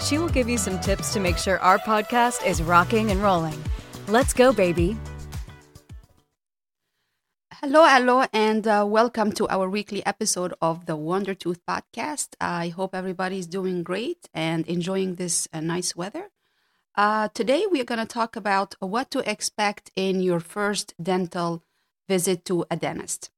She will give you some tips to make sure our podcast is rocking and rolling. Let's go, baby. Hello, hello, and uh, welcome to our weekly episode of the Wonder Tooth podcast. I hope everybody's doing great and enjoying this uh, nice weather. Uh, today, we are going to talk about what to expect in your first dental visit to a dentist.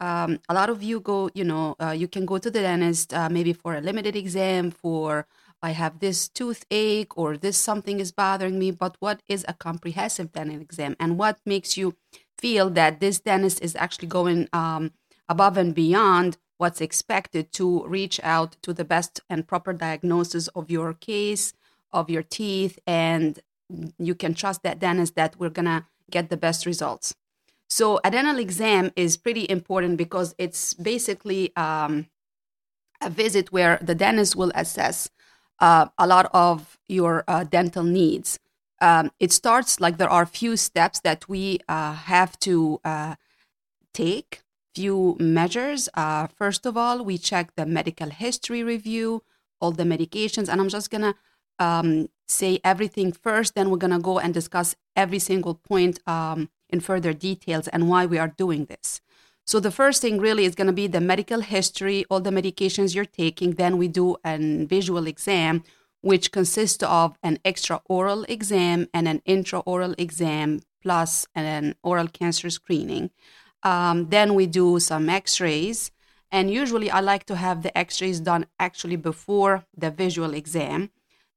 Um, a lot of you go, you know, uh, you can go to the dentist uh, maybe for a limited exam, for I have this toothache or this something is bothering me. But what is a comprehensive dental exam and what makes you feel that this dentist is actually going um, above and beyond what's expected to reach out to the best and proper diagnosis of your case, of your teeth, and you can trust that dentist that we're gonna get the best results. So a dental exam is pretty important because it's basically um, a visit where the dentist will assess uh, a lot of your uh, dental needs. Um, it starts like there are few steps that we uh, have to uh, take, few measures. Uh, first of all, we check the medical history review, all the medications, and I'm just gonna um, say everything first. Then we're gonna go and discuss every single point um, in further details and why we are doing this. So the first thing really is going to be the medical history, all the medications you're taking. Then we do an visual exam, which consists of an extra oral exam and an intraoral exam plus an oral cancer screening. Um, then we do some X-rays, and usually I like to have the X-rays done actually before the visual exam.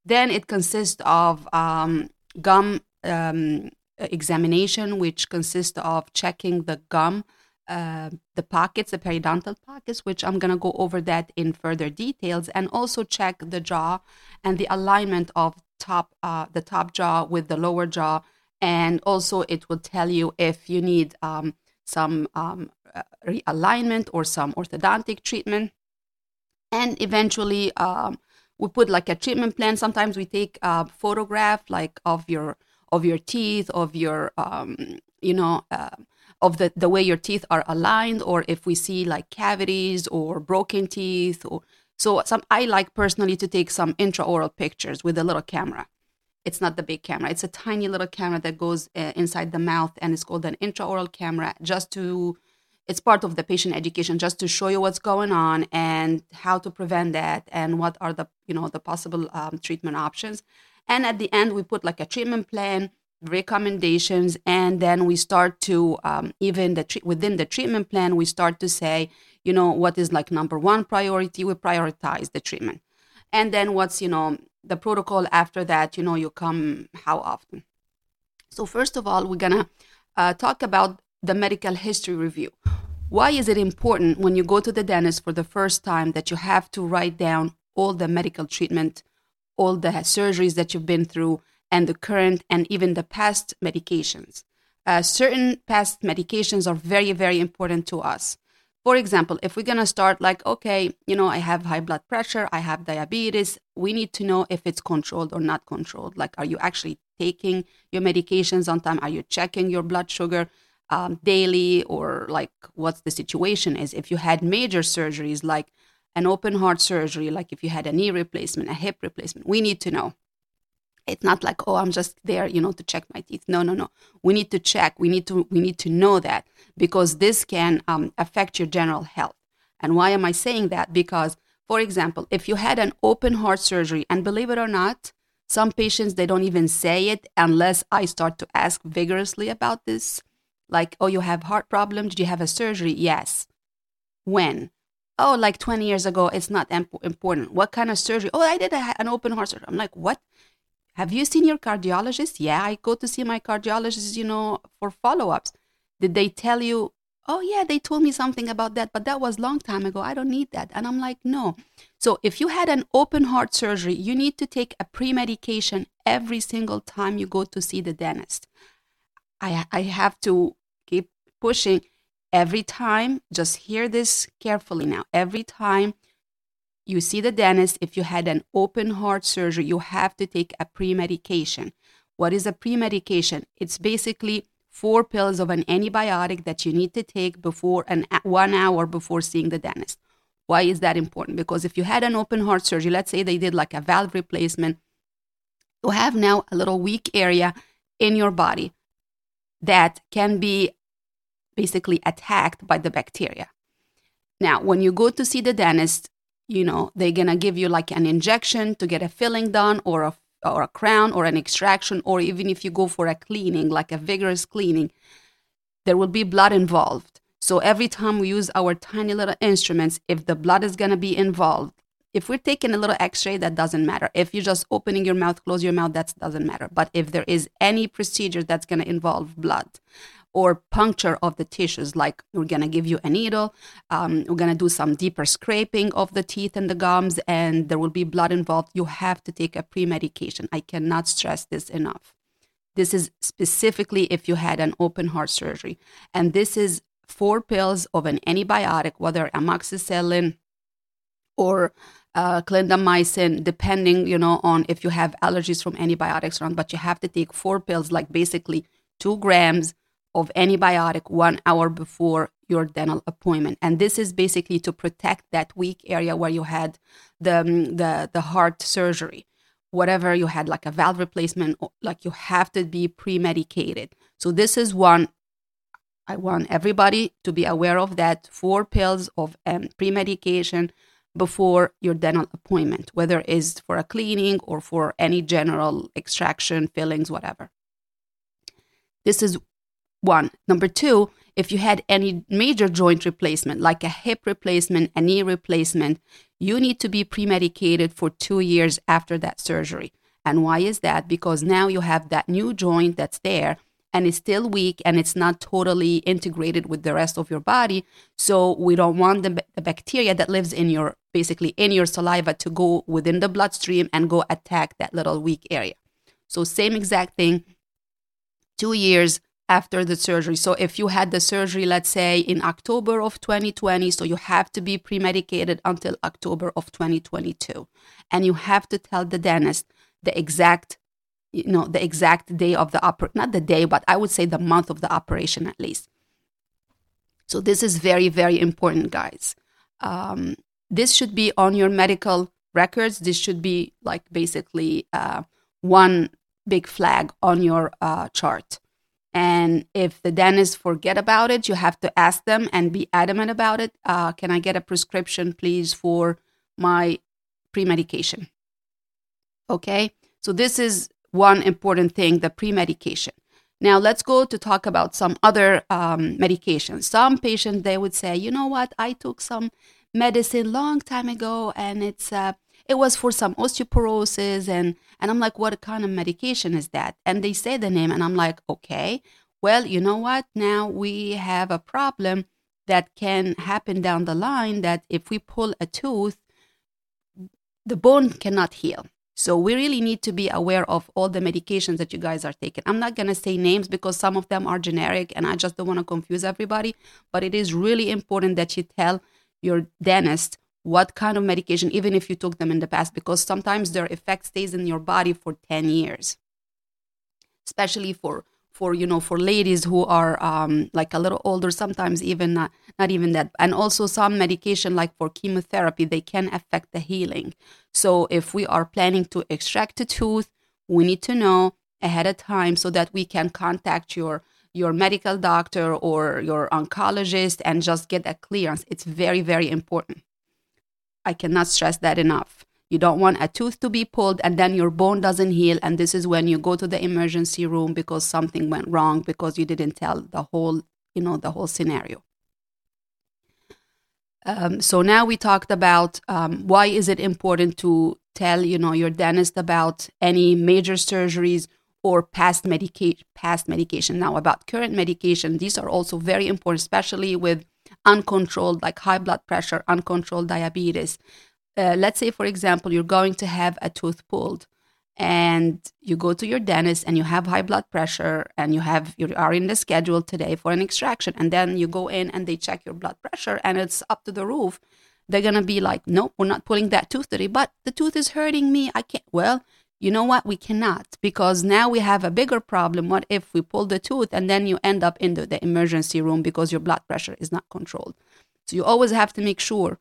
Then it consists of um, gum um, examination, which consists of checking the gum uh, the pockets, the periodontal pockets, which I'm going to go over that in further details, and also check the jaw and the alignment of top uh, the top jaw with the lower jaw, and also it will tell you if you need um, some um, uh, realignment or some orthodontic treatment, and eventually um, we put like a treatment plan. Sometimes we take a photograph like of your of your teeth, of your um, you know uh, of the, the way your teeth are aligned or if we see like cavities or broken teeth or so some i like personally to take some intraoral pictures with a little camera. It's not the big camera. It's a tiny little camera that goes uh, inside the mouth and it's called an intraoral camera just to it's part of the patient education just to show you what's going on and how to prevent that and what are the you know the possible um, treatment options. And at the end we put like a treatment plan recommendations and then we start to um, even the within the treatment plan we start to say you know what is like number one priority? We prioritize the treatment. And then what's you know the protocol after that you know you come how often? So first of all we're gonna uh, talk about the medical history review. Why is it important when you go to the dentist for the first time that you have to write down all the medical treatment all the surgeries that you've been through and the current and even the past medications. Uh, certain past medications are very, very important to us. For example, if we're going to start like, okay, you know, I have high blood pressure, I have diabetes, we need to know if it's controlled or not controlled. Like, are you actually taking your medications on time? Are you checking your blood sugar um, daily? Or like, what's the situation is? If you had major surgeries like an open heart surgery, like if you had a knee replacement, a hip replacement, we need to know. It's not like, oh, I'm just there, you know, to check my teeth. No, no, no. We need to check. We need to we need to know that because this can um, affect your general health. And why am I saying that? Because, for example, if you had an open heart surgery, and believe it or not, some patients they don't even say it unless I start to ask vigorously about this. Like, oh, you have heart problem? Did you have a surgery? Yes. When? Oh, like 20 years ago. It's not important. What kind of surgery? Oh, I did a, an open heart surgery. I'm like, what? Have you seen your cardiologist? Yeah, I go to see my cardiologist, you know, for follow ups. Did they tell you oh yeah they told me something about that but that was long time ago. I don't need that. And i'm like no. So if you had an open heart surgery you need to take a pre-medication every single time you go to see the dentist. I i have to keep pushing every time. Just hear this carefully now. Every time you see the dentist if you had an open heart surgery you have to take a pre-medication what is a pre-medication it's basically four pills of an antibiotic that you need to take before an one hour before seeing the dentist. Why is that important? Because if you had an open heart surgery, let's say they did like a valve replacement, you have now a little weak area in your body that can be basically attacked by the bacteria. Now, when you go to see the dentist, you know, they're to give you like an injection to get a filling done or a or a crown or an extraction, or even if you go for a cleaning, like a vigorous cleaning, there will be blood involved. So every time we use our tiny little instruments, if the blood is going to be involved, if we're taking a little x-ray that doesn't matter if you're just opening your mouth close your mouth that doesn't matter but if there is any procedure that's going to involve blood or puncture of the tissues. Like we're to give you a needle, um, we're to do some deeper scraping of the teeth and the gums, and there will be blood involved. You have to take a pre medication. I cannot stress this enough. This is specifically if you had an open heart surgery. And this is four pills of an antibiotic, whether amoxicillin or uh, clindamycin, depending, you know, on if you have allergies from antibiotics or not. But you have to take four pills, like basically two grams of antibiotic one hour before your dental appointment. And this is basically to protect that weak area where you had the um, the the heart surgery. Whatever you had like a valve replacement like you have to be pre-medicated. So this is one i want everybody to be aware of that four pills of um, pre-medication before your dental appointment whether it is for a cleaning or for any general extraction fillings whatever. This is one. Number two, if you had any major joint replacement, like a hip replacement, a knee replacement, you need to be pre medicated for two years after that surgery. And why is that? Because now you have that new joint that's there and it's still weak and it's not totally integrated with the rest of your body. So we don't want the, the bacteria that lives in your basically in your saliva to go within the bloodstream and go attack that little weak area. So same exact thing. Two years after the surgery. So if you had the surgery, let's say in October of 2020, so you have to be pre-medicated until October of 2022. And you have to tell the dentist the exact you know the exact day of the oper not the day but i would say the month of the operation at least so this is very very important guys um, this should be on your medical records this should be like basically uh, one big flag on your uh, chart and if the dentist forget about it, you have to ask them and be adamant about it. Uh, can I get a prescription, please, for my pre-medication? Okay, so this is one important thing: the pre-medication. Now let's go to talk about some other um, medications. Some patients they would say, you know what, I took some medicine long time ago, and it's uh, it was for some osteoporosis and and i'm like what kind of medication is that? And they say the name and i'm like okay well you know what? Now we have a problem that can happen down the line that if we pull a tooth the bone cannot heal. So we really need to be aware of all the medications that you guys are taking. I'm not going to say names because some of them are generic and I just don't want to confuse everybody, but it is really important that you tell your dentist what kind of medication, even if you took them in the past, because sometimes their effect stays in your body for 10 years, especially for for you know for ladies who are um, like a little older sometimes even not, not even that. And also some medication like for chemotherapy they can affect the healing. So if we are planning to extract a tooth we need to know ahead of time so that we can contact your your medical doctor or your oncologist and just get a clearance. It's very very important I cannot stress that enough. You don't want a tooth to be pulled and then your bone doesn't heal. And this is when you go to the emergency room because something went wrong because you didn't tell the whole, you know, the whole scenario. Um, so now we talked about um, why is it important to tell, you know, your dentist about any major surgeries or past medication past medication now about current medication these are also very important especially with uncontrolled like high blood pressure uncontrolled diabetes. Uh, let's say for example you're going to have a tooth pulled and you go to your dentist and you have high blood pressure and you have you are in the schedule today for an extraction and then you go in and they check your blood pressure and it's up to the roof. They're going to be like nope we're not pulling that tooth today but the tooth is hurting me. I can't well you know what we cannot because now we have a bigger problem what if we pull the tooth and then you end up in the, the emergency room because your blood pressure is not controlled so you always have to make sure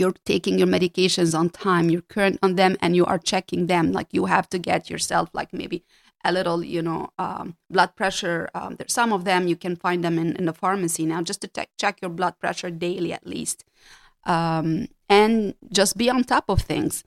you're taking your medications on time, you're current on them, and you are checking them. Like you have to get yourself, like maybe a little, you know, um, blood pressure. Um, there's some of them you can find them in, in the pharmacy now, just to te- check your blood pressure daily at least, um, and just be on top of things.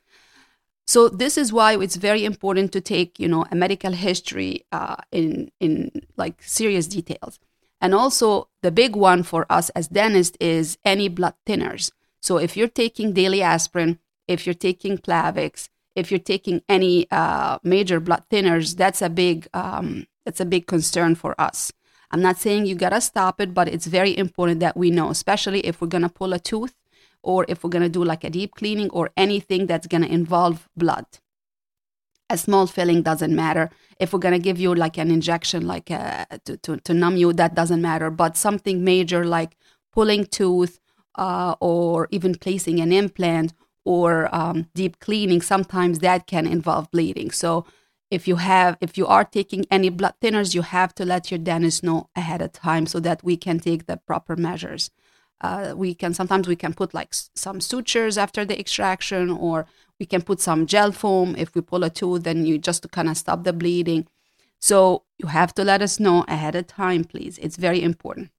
So this is why it's very important to take, you know, a medical history uh, in in like serious details. And also the big one for us as dentists is any blood thinners. So if you're taking daily aspirin, if you're taking Plavix, if you're taking any uh, major blood thinners, that's a big um, that's a big concern for us. I'm not saying you gotta stop it, but it's very important that we know, especially if we're gonna pull a tooth or if we're gonna do like a deep cleaning or anything that's gonna involve blood. A small filling doesn't matter. If we're gonna give you like an injection, like uh, to, to to numb you, that doesn't matter. But something major like pulling tooth uh, or even placing an implant or um, deep cleaning, sometimes that can involve bleeding. So if you have if you are taking any blood thinners, you have to let your dentist know ahead of time so that we can take the proper measures. Uh, we can sometimes we can put like some sutures after the extraction, or we can put some gel foam if we pull a tooth, then you just to kind of stop the bleeding. So you have to let us know ahead of time, please. It's very important.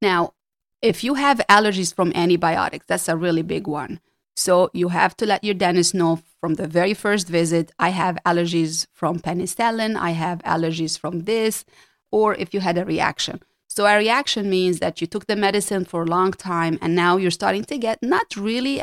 Now, if you have allergies from antibiotics, that's a really big one. So you have to let your dentist know from the very first visit I have allergies from penicillin, I have allergies from this, or if you had a reaction. So a reaction means that you took the medicine for a long time and now you're starting to get not really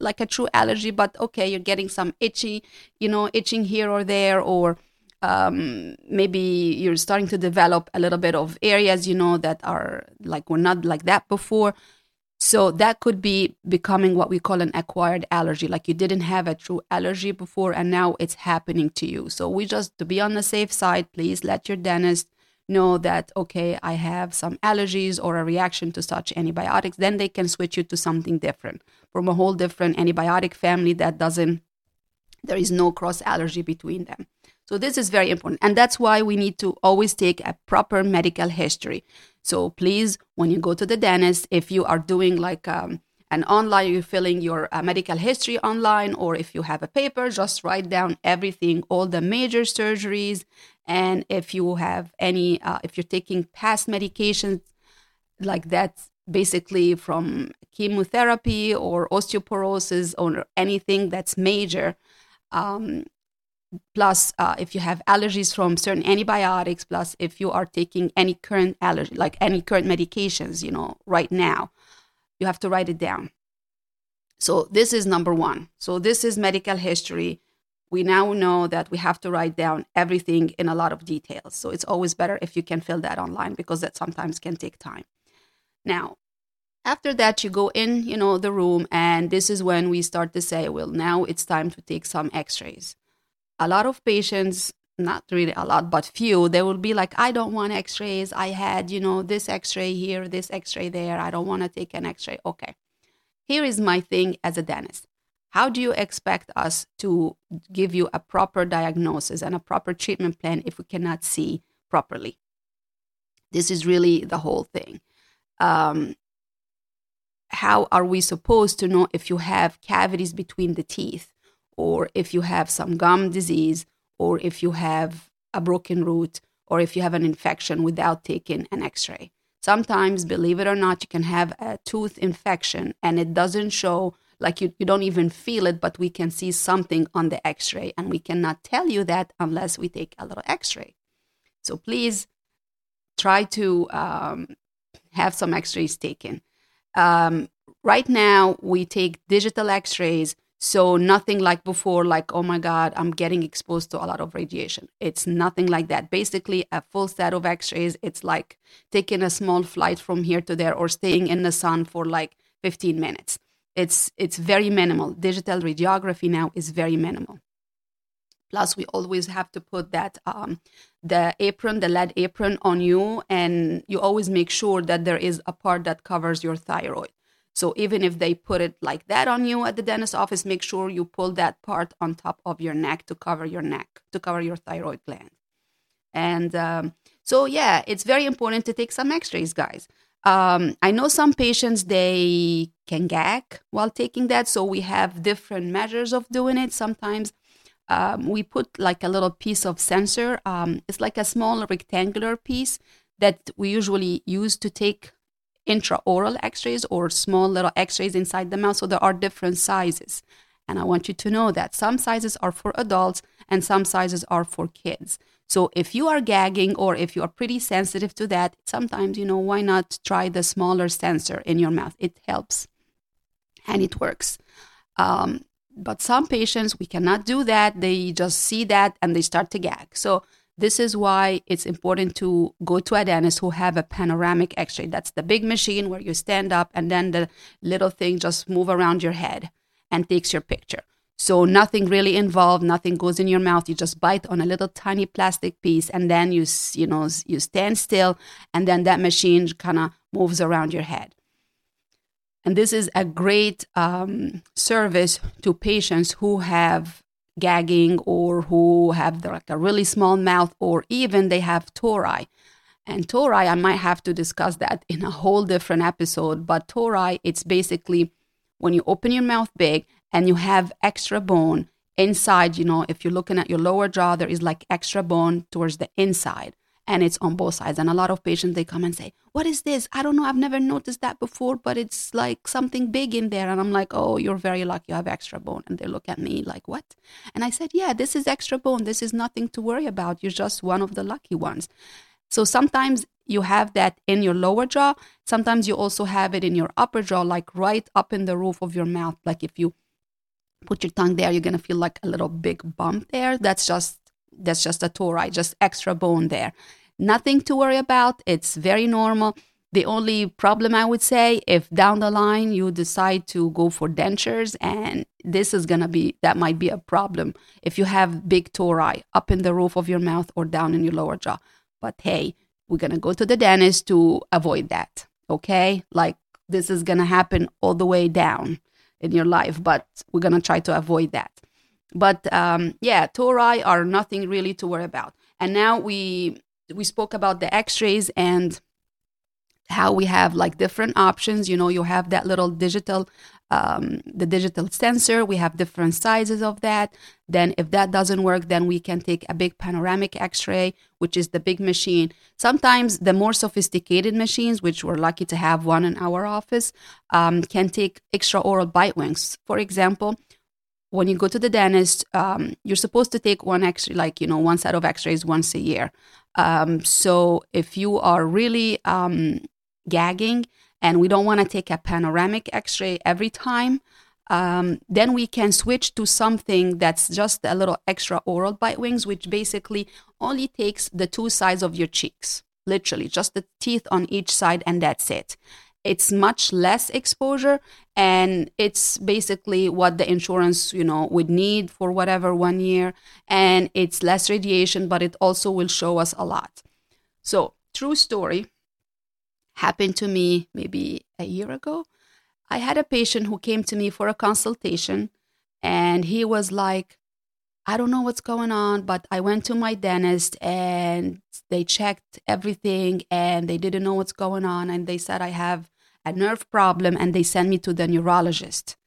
like a true allergy, but okay, you're getting some itchy, you know, itching here or there, or um, maybe you're starting to develop a little bit of areas, you know, that are like were not like that before. So that could be becoming what we call an acquired allergy, like you didn't have a true allergy before and now it's happening to you. So we just, to be on the safe side, please let your dentist know that, okay, I have some allergies or a reaction to such antibiotics. Then they can switch you to something different from a whole different antibiotic family that doesn't, there is no cross allergy between them. So this is very important. And that's why we need to always take a proper medical history. So please, when you go to the dentist, if you are doing like um, an online, you're filling your uh, medical history online, or if you have a paper, just write down everything, all the major surgeries. And if you have any, uh, if you're taking past medications like that, basically from chemotherapy or osteoporosis or anything that's major, um, plus uh, if you have allergies from certain antibiotics plus if you are taking any current allergy like any current medications you know right now you have to write it down. So this is number one. So this is medical history we now know that we have to write down everything in a lot of details. So it's always better if you can fill that online because that sometimes can take time. Now after that you go in you know the room and this is when we start to say well now it's time to take some x-rays. A lot of patients not really a lot but few they will be like i don't want x-rays. I had you know this x-ray here this x-ray there. I don't want to take an x-ray. Okay. Here is my thing as a dentist how do you expect us to give you a proper diagnosis and a proper treatment plan if we cannot see properly this is really the whole thing um, how are we supposed to know if you have cavities between the teeth or if you have some gum disease, or if you have a broken root, or if you have an infection without taking an x ray. Sometimes, believe it or not, you can have a tooth infection and it doesn't show, like you, you don't even feel it, but we can see something on the x ray, and we cannot tell you that unless we take a little x ray. So please try to um, have some x rays taken. Um, right now, we take digital x rays So nothing like before, like, oh my God, I'm getting exposed to a lot of radiation. It's nothing like that. Basically, a full set of x rays, it's like taking a small flight from here to there or staying in the sun for like 15 minutes. It's, it's very minimal. Digital radiography now is very minimal. Plus, we always have to put that um, the apron, the lead apron on you, and you always make sure that there is a part that covers your thyroid. So even if they put it like that on you at the dentist office, make sure you pull that part on top of your neck to cover your neck, to cover your thyroid gland. And um, so, yeah, it's very important to take some x rays, guys. Um, I know some patients, they can gag while taking that. So we have different measures of doing it. Sometimes um, we put like a little piece of sensor. Um, it's like a small rectangular piece that we usually use to take intraoral x-rays or small little x-rays inside the mouth so there are different sizes and i want you to know that some sizes are for adults and some sizes are for kids so if you are gagging or if you are pretty sensitive to that sometimes you know why not try the smaller sensor in your mouth it helps and it works um, but some patients we cannot do that they just see that and they start to gag so this is why it's important to go to a dentist who have a panoramic x-ray. That's the big machine where you stand up and then the little thing just move around your head and takes your picture. So nothing really involved, nothing goes in your mouth. You just bite on a little tiny plastic piece and then you you know you stand still and then that machine kind of moves around your head. And this is a great um, service to patients who have gagging or who have like a really small mouth or even they have tori. And tori, I might have to discuss that in a whole different episode. But tori, it's basically when you open your mouth big and you have extra bone inside, you know, if you're looking at your lower jaw, there is like extra bone towards the inside and it's on both sides. And a lot of patients they come and say, "What is this? I don't know. I've never noticed that before, but it's like something big in there." And I'm like, "Oh, you're very lucky. You have extra bone." And they look at me like, "What?" And I said, "Yeah, this is extra bone. This is nothing to worry about. You're just one of the lucky ones." So sometimes you have that in your lower jaw. Sometimes you also have it in your upper jaw, like right up in the roof of your mouth. Like if you put your tongue there, you're gonna feel like a little big bump there. That's just that's just a tori, just extra bone there. Nothing to worry about. It's very normal. The only problem I would say, if down the line you decide to go for dentures, and this is gonna be that might be a problem if you have big tori up in the roof of your mouth or down in your lower jaw. But hey, we're gonna go to the dentist to avoid that. Okay, like this is gonna happen all the way down in your life, but we're gonna try to avoid that. But um, yeah, tori are nothing really to worry about. And now we we spoke about the x-rays and how we have like different options you know you have that little digital um, the digital sensor we have different sizes of that. Then if that doesn't work then we can take a big panoramic x-ray which is the big machine. Sometimes the more sophisticated machines which we're lucky to have one in our office um, can take extraoral bite wings for example when you go to the dentist, um, you're supposed to take one x ray, like you know, one set of X-rays once a year. Um, so if you are really um, gagging and we don't want to take a panoramic X-ray every time, um, then we can switch to something that's just a little extra oral bite wings, which basically only takes the two sides of your cheeks, literally just the teeth on each side, and that's it. It's much less exposure and it's basically what the insurance you know would need for whatever one year and it's less radiation but it also will show us a lot. So true story happened to me maybe a year ago i had a patient who came to me for a consultation and he was like I don't know what's going on, but I went to my dentist and they checked everything and they didn't know what's going on. And they said I have a nerve problem and they sent me to the neurologist.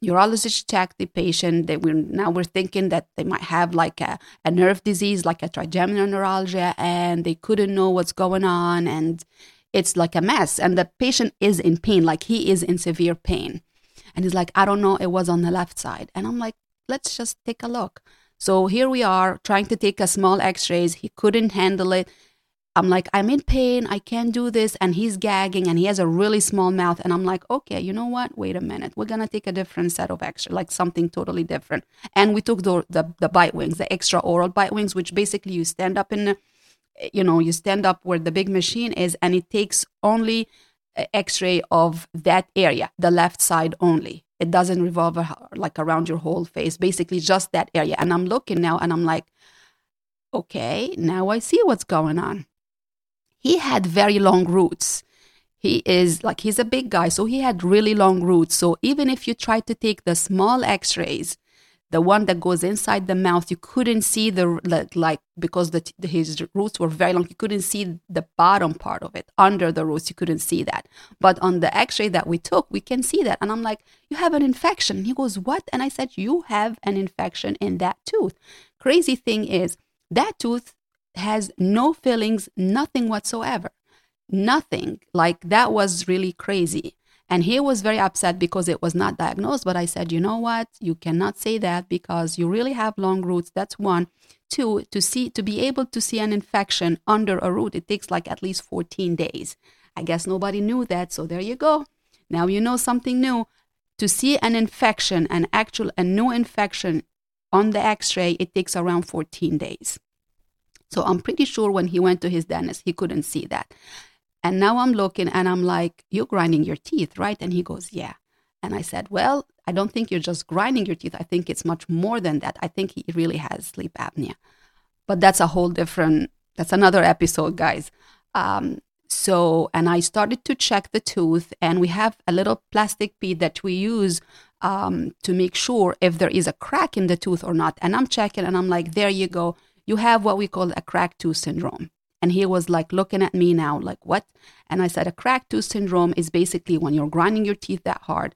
Neurologist checked the patient. They were now we're thinking that they might have like a, a nerve disease, like a trigeminal neuralgia, and they couldn't know what's going on, and it's like a mess. And the patient is in pain, like he is in severe pain, and he's like, I don't know, it was on the left side, and I'm like, let's just take a look. So here we are trying to take a small X-rays. He couldn't handle it I'm like, I'm in pain. I can't do this. And he's gagging and he has a really small mouth. And I'm like, okay, you know what? Wait a minute. We're going to take a different set of extra, like something totally different. And we took the, the, the bite wings, the extra oral bite wings, which basically you stand up in, you know, you stand up where the big machine is and it takes only x-ray of that area, the left side only. It doesn't revolve like around your whole face, basically just that area. And I'm looking now and I'm like, okay, now I see what's going on he had very long roots. He is like, he's a big guy, so he had really long roots. So even if you tried to take the small x rays, the one that goes inside the mouth, you couldn't see the, like, because the, his roots were very long, you couldn't see the bottom part of it. Under the roots, you couldn't see that. But on the x ray that we took, we can see that. And I'm like, you have an infection. He goes, what? And I said, you have an infection in that tooth. Crazy thing is, that tooth has no feelings, nothing whatsoever. Nothing. Like that was really crazy. And he was very upset because it was not diagnosed. But I said, you know what? You cannot say that because you really have long roots. That's one. Two, to see to be able to see an infection under a root, it takes like at least 14 days. I guess nobody knew that. So there you go. Now you know something new. To see an infection, an actual a new infection on the x-ray, it takes around 14 days. So I'm pretty sure when he went to his dentist, he couldn't see that. And now I'm looking and I'm like, You're grinding your teeth, right? And he goes, Yeah. And I said, Well, I don't think you're just grinding your teeth. I think it's much more than that. I think he really has sleep apnea. But that's a whole different, that's another episode, guys. Um, so, and I started to check the tooth, and we have a little plastic bead that we use um, to make sure if there is a crack in the tooth or not. And I'm checking, and I'm like, There you go you have what we call a crack tooth syndrome. And he was like looking at me now, like, what? And I said, a crack tooth syndrome is basically when you're grinding your teeth that hard,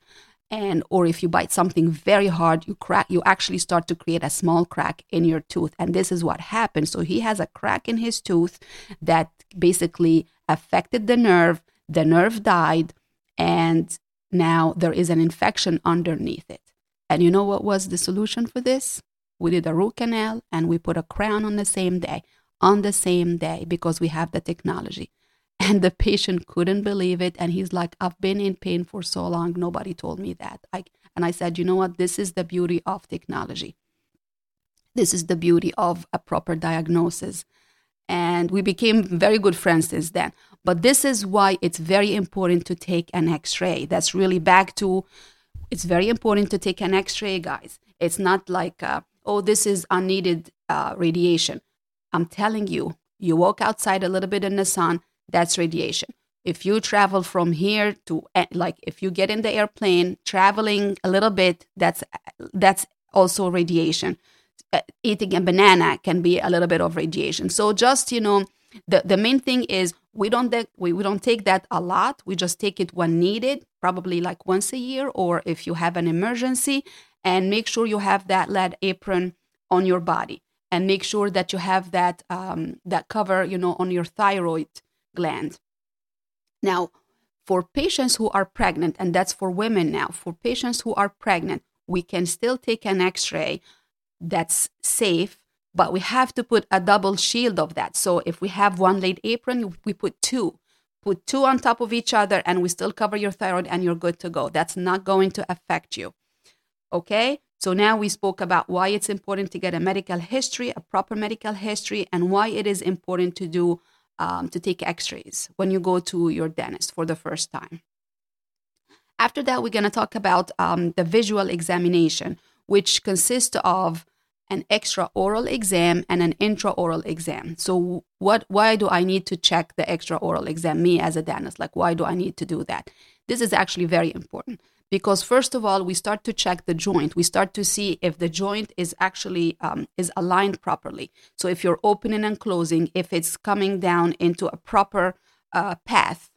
and or if you bite something very hard, you crack, you actually start to create a small crack in your tooth. And this is what happened. So he has a crack in his tooth that basically affected the nerve. The nerve died, and now there is an infection underneath it. And you know what was the solution for this? We did a root canal and we put a crown on the same day, on the same day, because we have the technology. And the patient couldn't believe it. And he's like, I've been in pain for so long. Nobody told me that. I, and I said, you know what? This is the beauty of technology. This is the beauty of a proper diagnosis. And we became very good friends since then. But this is why it's very important to take an x ray. That's really back to it's very important to take an x ray, guys. It's not like, uh, oh, this is unneeded uh, radiation. I'm telling you, you walk outside a little bit in the sun, that's radiation. If you travel from here to eh, like if you get in the airplane traveling a little bit, that's that's also radiation. Uh, eating a banana can be a little bit of radiation. So just you know, the the main thing is we don't de- we, we don't take that a lot. We just take it when needed, probably like once a year, or if you have an emergency and make sure you have that lead apron on your body and make sure that you have that um, that cover you know on your thyroid gland. Now for patients who are pregnant and that's for women now for patients who are pregnant we can still take an x-ray that's safe but we have to put a double shield of that. So if we have one lead apron we put two put two on top of each other and we still cover your thyroid and you're good to go. That's not going to affect you Okay, so now we spoke about why it's important to get a medical history, a proper medical history, and why it is important to do um, to take X-rays when you go to your dentist for the first time. After that, we're to talk about um, the visual examination, which consists of an extra oral exam and an intraoral exam. So, what? Why do I need to check the extra oral exam? Me as a dentist, like, why do I need to do that? This is actually very important because first of all we start to check the joint. We start to see if the joint is actually um, is aligned properly. So if you're opening and closing if it's coming down into a proper uh, path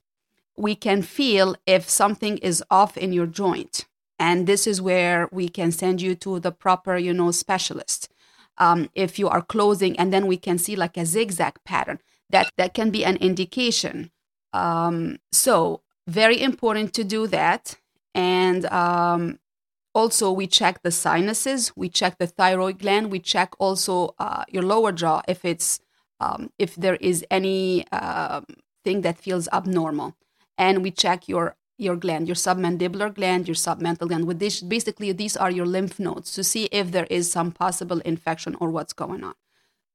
we can feel if something is off in your joint. And this is where we can send you to the proper you know specialist. Um, if you are closing and then we can see like a zigzag pattern. That that can be an indication. Um, so very important to do that and um, also we check the sinuses we check the thyroid gland we check also uh, your lower jaw if it's um, if there is any uh, thing that feels abnormal. And we check your your gland, your submandibular gland, your submental gland. With this, basically, these are your lymph nodes to see if there is some possible infection or what's going on.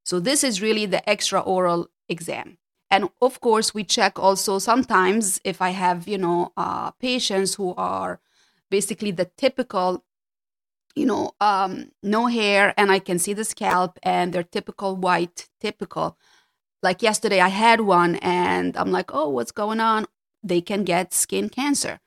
So this is really the extra oral exam. And of course, we check also sometimes if I have, you know, uh, patients who are basically the typical, you know, um, no hair, and I can see the scalp, and they're typical white, typical. Like yesterday, I had one, and I'm like, oh, what's going on? They can get skin cancer.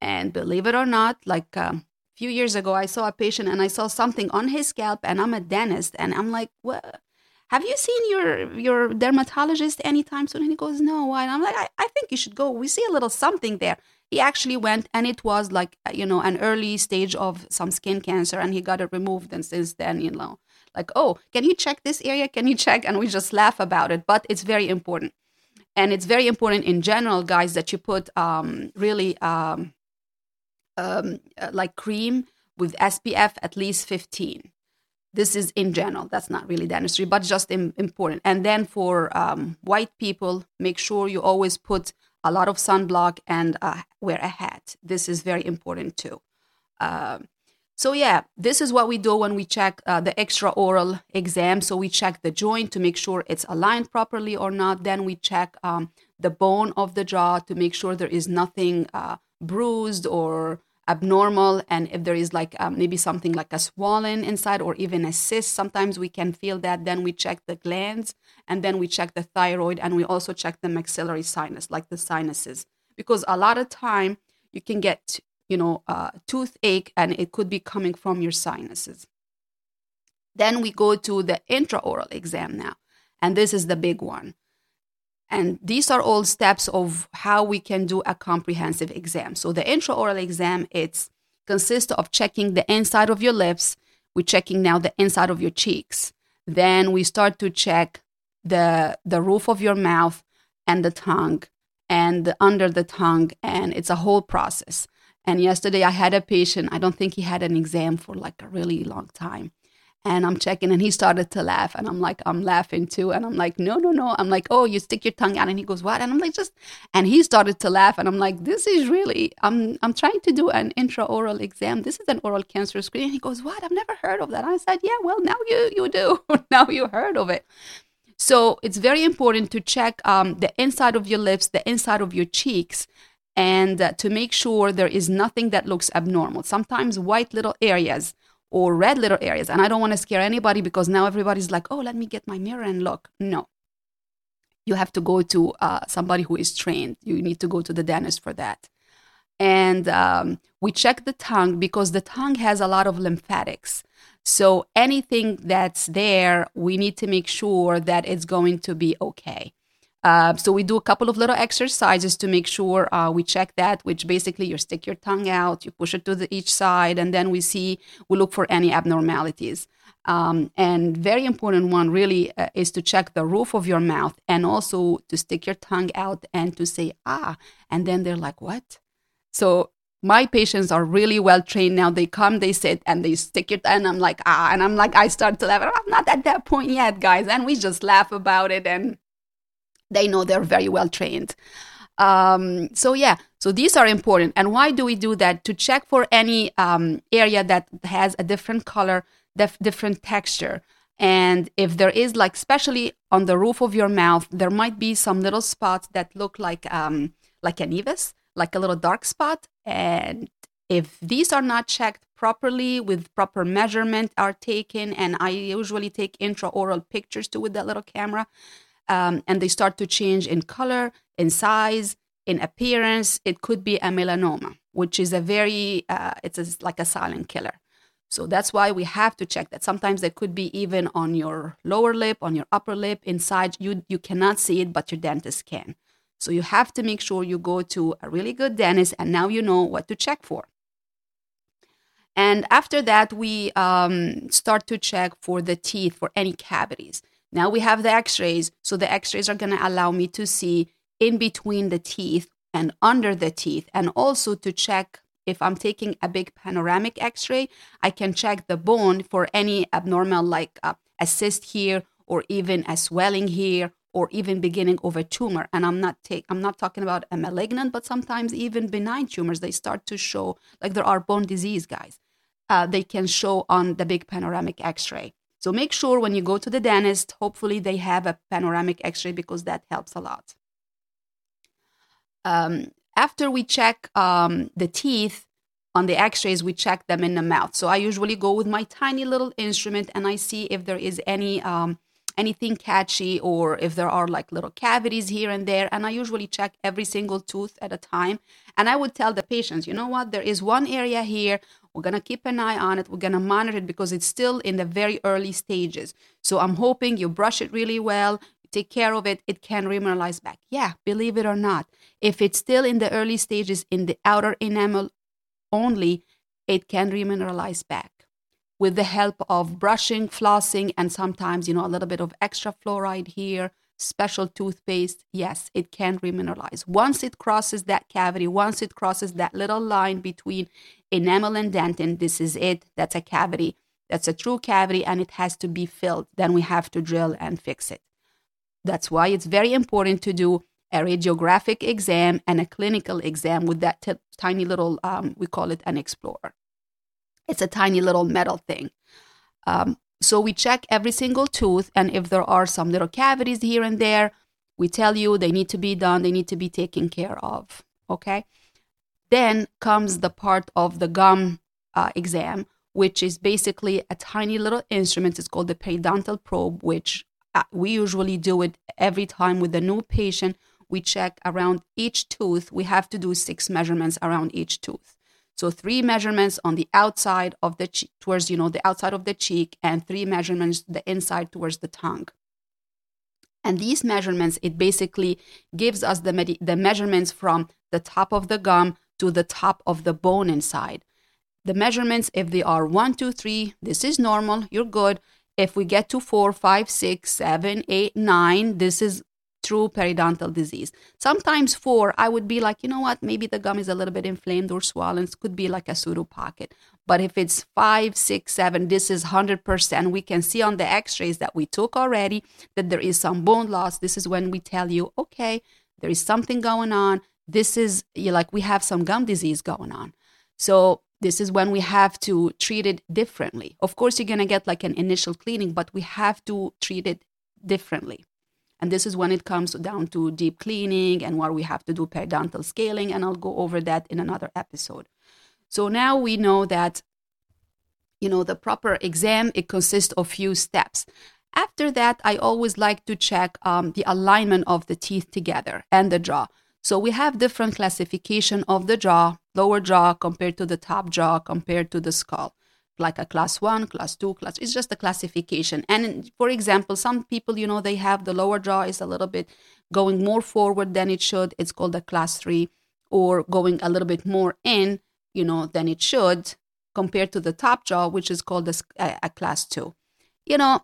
And believe it or not, like um, a few years ago, I saw a patient and I saw something on his scalp, and I'm a dentist, and I'm like, what? Have you seen your your dermatologist anytime soon? And he goes, no. And I'm like, I, I think you should go. We see a little something there. He actually went, and it was like you know an early stage of some skin cancer, and he got it removed. And since then, you know, like, oh, can you check this area? Can you check? And we just laugh about it, but it's very important, and it's very important in general, guys, that you put um, really um, um, like cream with SPF at least 15 this is in general. That's not really dentistry, but just in, important. And then for um, white people, make sure you always put a lot of sunblock and uh, wear a hat. This is very important too. Uh, so yeah, this is what we do when we check uh, the extra oral exam. So we check the joint to make sure it's aligned properly or not. Then we check um, the bone of the jaw to make sure there is nothing uh, bruised or abnormal and if there is like um, maybe something like a swollen inside or even a cyst sometimes we can feel that. Then we check the glands and then we check the thyroid and we also check the maxillary sinus like the sinuses. Because a lot of time you can get you know uh, toothache and it could be coming from your sinuses. Then we go to the intraoral exam now and this is the big one and these are all steps of how we can do a comprehensive exam. So the intraoral exam, it consists of checking the inside of your lips. We're checking now the inside of your cheeks. Then we start to check the the roof of your mouth and the tongue and under the tongue and it's a whole process. And yesterday I had a patient, I don't think he had an exam for like a really long time and I'm checking and he started to laugh and I'm like I'm laughing too and I'm like no no no. I'm like oh you stick your tongue out and he goes what? And I'm like just and he started to laugh and I'm like this is really I'm I'm trying to do an intraoral exam. This is an oral cancer screen. And he goes what? I've never heard of that. I said yeah well now you you do. Now you heard of it. So it's very important to check um, the inside of your lips the inside of your cheeks and uh, to make sure there is nothing that looks abnormal. Sometimes white little areas or red little areas. And I don't want to scare anybody because now everybody's like, oh, let me get my mirror and look. No. You have to go to uh, somebody who is trained. You need to go to the dentist for that. And um, we check the tongue because the tongue has a lot of lymphatics. So anything that's there, we need to make sure that it's going to be okay. Uh, so we do a couple of little exercises to make sure uh, we check that, which basically you stick your tongue out, you push it to the each side, and then we see we look for any abnormalities. Um, and very important one really uh, is to check the roof of your mouth and also to stick your tongue out and to say ah, and then they're like what? So my patients are really well trained now. They come, they sit, and they stick it, and I'm like ah, and I'm like I start to laugh. I'm not at that point yet, guys, and we just laugh about it and they know they're very well trained. Um, so yeah, so these are important. And why do we do that? To check for any um, area that has a different color, def- different texture. And if there is like, especially on the roof of your mouth, there might be some little spots that look like um, like an nevus, like a little dark spot. And if these are not checked properly with proper measurement are taken, and I usually take intraoral pictures too with that little camera, um, and they start to change in color, in size, in appearance. It could be a melanoma, which is a very, uh, it's a, like a silent killer. So that's why we have to check that. Sometimes they could be even on your lower lip, on your upper lip, inside. You you cannot see it, but your dentist can. So you have to make sure you go to a really good dentist, and now you know what to check for. And after that, we um, start to check for the teeth for any cavities. Now we have the x rays. So the x rays are going to allow me to see in between the teeth and under the teeth, and also to check if I'm taking a big panoramic x ray, I can check the bone for any abnormal, like uh, a cyst here or even a swelling here or even beginning of a tumor and i'm not take i'm not talking about a malignant but sometimes even benign tumors they start to show like there are bone disease guys uh, they can show on the big panoramic x-ray so make sure when you go to the dentist hopefully they have a panoramic x-ray because that helps a lot. Um, after we check um, the teeth on the x-rays we check them in the mouth. So i usually go with my tiny little instrument and i see if there is any um, anything catchy or if there are like little cavities here and there. And i usually check every single tooth at a time. And i would tell the patients you know what? There is one area here we're going to keep an eye on it we're going to monitor it because it's still in the very early stages so i'm hoping you brush it really well take care of it, it can remineralize back. Yeah, believe it or not. If it's still in the early stages in the outer enamel only, it can remineralize back with the help of brushing, flossing, and sometimes, you know, a little bit of extra fluoride here, special toothpaste. Yes, it can remineralize. Once it crosses that cavity, once it crosses that little line between enamel and dentin, this is it. That's a cavity. That's a true cavity and it has to be filled. Then we have to drill and fix it. That's why it's very important to do a radiographic exam and a clinical exam with that t- tiny little, um, we call it an explorer. It's a tiny little metal thing. Um, so we check every single tooth, and if there are some little cavities here and there, we tell you they need to be done, they need to be taken care of. Okay. Then comes the part of the gum uh, exam, which is basically a tiny little instrument. It's called the periodontal probe, which uh, we usually do it every time with a new patient. We check around each tooth. We have to do six measurements around each tooth. So three measurements on the outside of the cheek, towards you know the outside of the cheek, and three measurements the inside towards the tongue. And these measurements, it basically gives us the med- the measurements from the top of the gum to the top of the bone inside. The measurements, if they are one, two, three, this is normal, you're good. If we get to four, five, six, seven, eight, nine, this is true periodontal disease. Sometimes four, I would be like, you know what, maybe the gum is a little bit inflamed or swollen. It could be like a pseudo pocket. But if it's five, six, seven, this is 100%. We can see on the x rays that we took already that there is some bone loss. This is when we tell you, okay, there is something going on. This is like we have some gum disease going on. So this is when we have to treat it differently. Of course, you're going to get like an initial cleaning, but we have to treat it differently. And this is when it comes down to deep cleaning and where we have to do periodontal scaling. And I'll go over that in another episode. So now we know that, you know, the proper exam, it consists of few steps. After that, I always like to check um, the alignment of the teeth together and the jaw. So we have different classification of the jaw, lower jaw compared to the top jaw compared to the skull. Like a class one, class two, class. It's just a classification. And for example, some people, you know, they have the lower jaw is a little bit going more forward than it should. It's called a class three, or going a little bit more in, you know, than it should compared to the top jaw, which is called a, a class two. You know,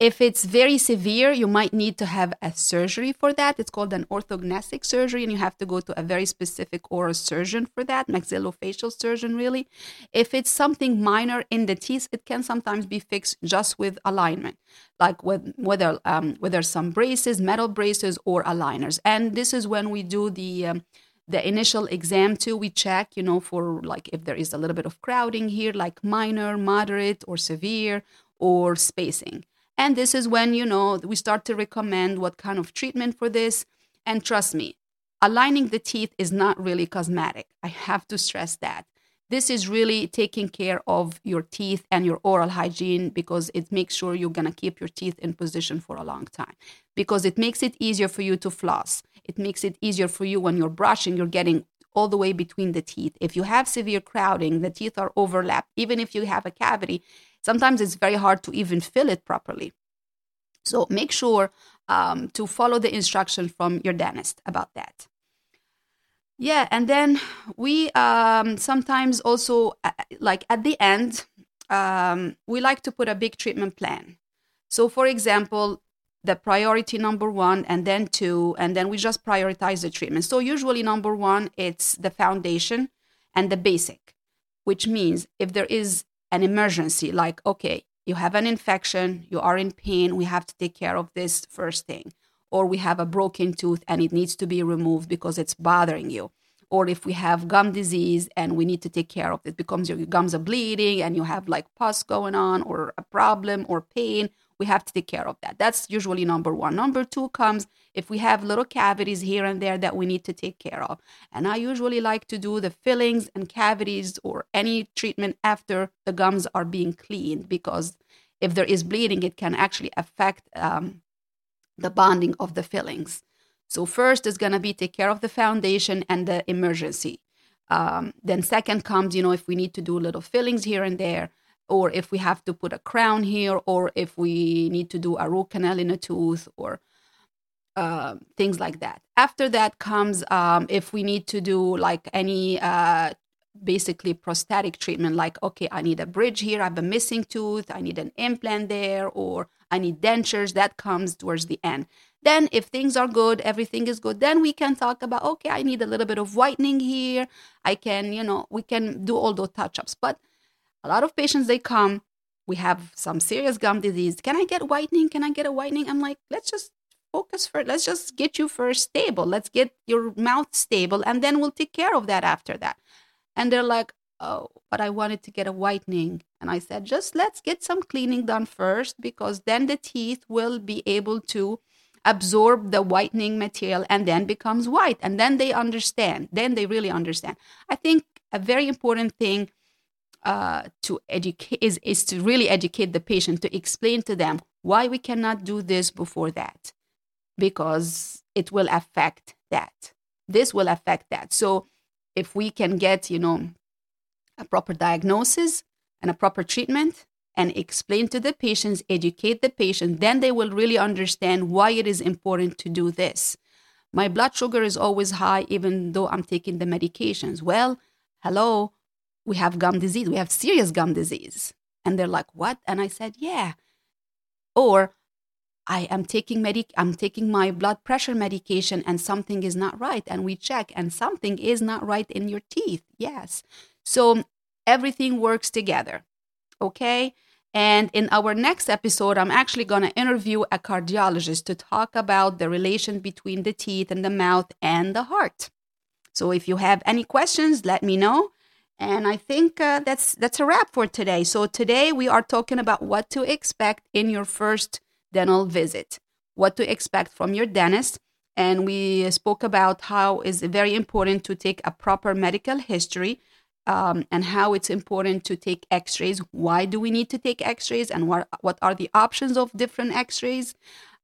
if it's very severe, you might need to have a surgery for that. It's called an orthognathic surgery, and you have to go to a very specific oral surgeon for that, maxillofacial surgeon, really. If it's something minor in the teeth, it can sometimes be fixed just with alignment, like with, whether um, whether some braces, metal braces, or aligners. And this is when we do the um, the initial exam too we check you know for like if there is a little bit of crowding here like minor moderate or severe or spacing and this is when, you know, we start to recommend what kind of treatment for this. And trust me, aligning the teeth is not really cosmetic. I have to stress that. This is really taking care of your teeth and your oral hygiene because it makes sure you're going to keep your teeth in position for a long time. Because it makes it easier for you to floss. It makes it easier for you when you're brushing, you're getting all the way between the teeth. If you have severe crowding, the teeth are overlapped, even if you have a cavity, sometimes it's very hard to even fill it properly. So make sure um, to follow the instruction from your dentist about that. Yeah, and then we um, sometimes also, uh, like at the end, um, we like to put a big treatment plan. So, for example, the priority number one and then two, and then we just prioritize the treatment. So, usually, number one, it's the foundation and the basic, which means if there is an emergency, like, okay, you have an infection, you are in pain, we have to take care of this first thing. Or we have a broken tooth and it needs to be removed because it's bothering you. Or if we have gum disease and we need to take care of it because your gums are bleeding and you have like pus going on or a problem or pain, we have to take care of that. That's usually number one. Number two comes if we have little cavities here and there that we need to take care of. And I usually like to do the fillings and cavities or any treatment after the gums are being cleaned because if there is bleeding, it can actually affect um, the bonding of the fillings. So, first is going to be take care of the foundation and the emergency. Um, then, second comes, you know, if we need to do little fillings here and there or if we have to put a crown here, or if we need to do a root canal in a tooth, or uh, things like that. After that comes um, if we need to do like any uh, basically prosthetic treatment, like, okay, I need a bridge here, I have a missing tooth, I need an implant there, or I need dentures, that comes towards the end. Then, if things are good, everything is good, then we can talk about, okay, I need a little bit of whitening here. I can, you know, we can do all those touch ups. But a lot of patients they come we have some serious gum disease can i get whitening can i get a whitening i'm like let's just focus for let's just get you first stable. Let's get your mouth stable and then we'll take care of that after that. And they're like oh but i wanted to get a whitening. And i said just let's get some cleaning done first because then the teeth will be able to absorb the whitening material and then becomes white. And then they understand then they really understand. I think a very important thing uh, to educate is, is to really educate the patient to explain to them why we cannot do this before that because it will affect that this will affect that so if we can get you know a proper diagnosis and a proper treatment and explain to the patients educate the patient then they will really understand why it is important to do this my blood sugar is always high even though i'm taking the medications well hello we have gum disease, we have serious gum disease. And they're like, what? And I said, yeah. Or I am taking medic I'm taking my blood pressure medication and something is not right. And we check and something is not right in your teeth. Yes. So everything works together. Okay. And in our next episode, I'm actually going to interview a cardiologist to talk about the relation between the teeth and the mouth and the heart. So if you have any questions, let me know. And I think uh, that's that's a wrap for today. So today we are talking about what to expect in your first dental visit, what to expect from your dentist, and we spoke about how it's very important to take a proper medical history um, and how it's important to take X-rays. Why do we need to take X-rays, and what what are the options of different X-rays?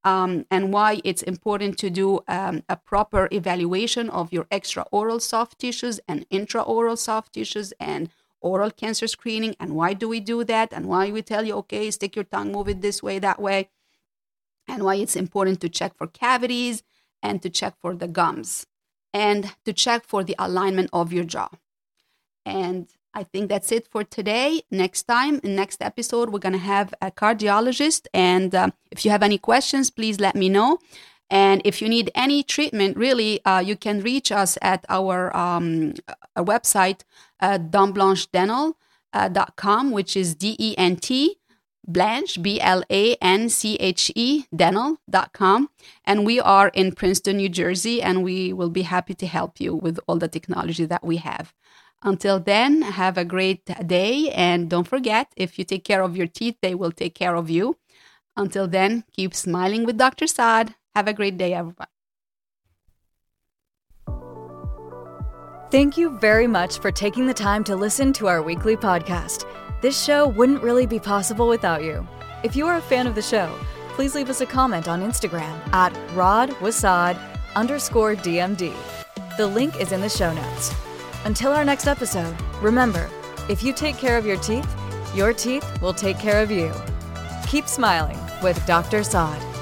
um, and why it's important to do um, a proper evaluation of your extraoral soft tissues and intraoral soft tissues and oral cancer screening and why do we do that and why we tell you okay stick your tongue move it this way that way and why it's important to check for cavities and to check for the gums and to check for the alignment of your jaw and I think that's it for today. Next time, in next episode, we're going to have a cardiologist. And uh, if you have any questions, please let me know. And if you need any treatment, really, uh, you can reach us at our, um, our website, uh, dentblanchedental.com, uh, which is D E N T Blanche, B L A N C H E, dental.com. And we are in Princeton, New Jersey, and we will be happy to help you with all the technology that we have. Until then, have a great day. And don't forget, if you take care of your teeth, they will take care of you. Until then, keep smiling with Dr. Saad. Have a great day, everyone. Thank you very much for taking the time to listen to our weekly podcast. This show wouldn't really be possible without you. If you are a fan of the show, please leave us a comment on Instagram at rodwasad underscore DMD. The link is in the show notes. Until our next episode, remember if you take care of your teeth, your teeth will take care of you. Keep smiling with Dr. Saad.